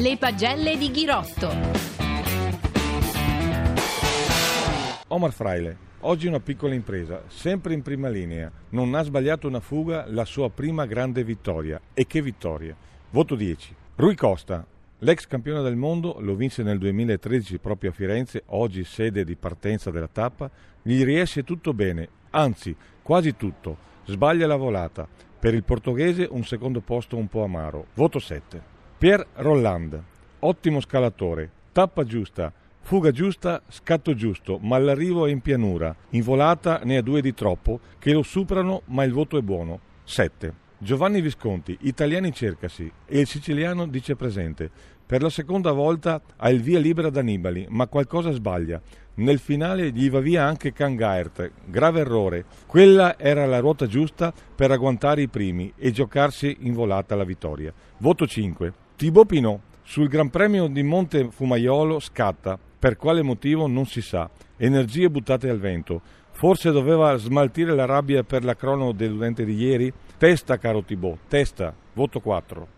Le pagelle di Ghirotto. Omar Fraile, oggi una piccola impresa, sempre in prima linea, non ha sbagliato una fuga, la sua prima grande vittoria. E che vittoria! Voto 10. Rui Costa, l'ex campione del mondo, lo vinse nel 2013 proprio a Firenze, oggi sede di partenza della tappa, gli riesce tutto bene, anzi quasi tutto, sbaglia la volata. Per il portoghese un secondo posto un po' amaro. Voto 7. Pierre Rolland, ottimo scalatore, tappa giusta, fuga giusta, scatto giusto, ma l'arrivo è in pianura. In volata ne ha due di troppo che lo superano, ma il voto è buono. 7. Giovanni Visconti, italiani cercasi, e il siciliano dice presente. Per la seconda volta ha il via libera da Nibali, ma qualcosa sbaglia. Nel finale gli va via anche Kangaert, grave errore. Quella era la ruota giusta per agguantare i primi e giocarsi in volata la vittoria. Voto 5. Thibaut Pinot, sul Gran Premio di Monte Fumaiolo scatta. Per quale motivo non si sa. Energie buttate al vento. Forse doveva smaltire la rabbia per la crono deludente di ieri? Testa, caro Thibaut, testa. Voto 4.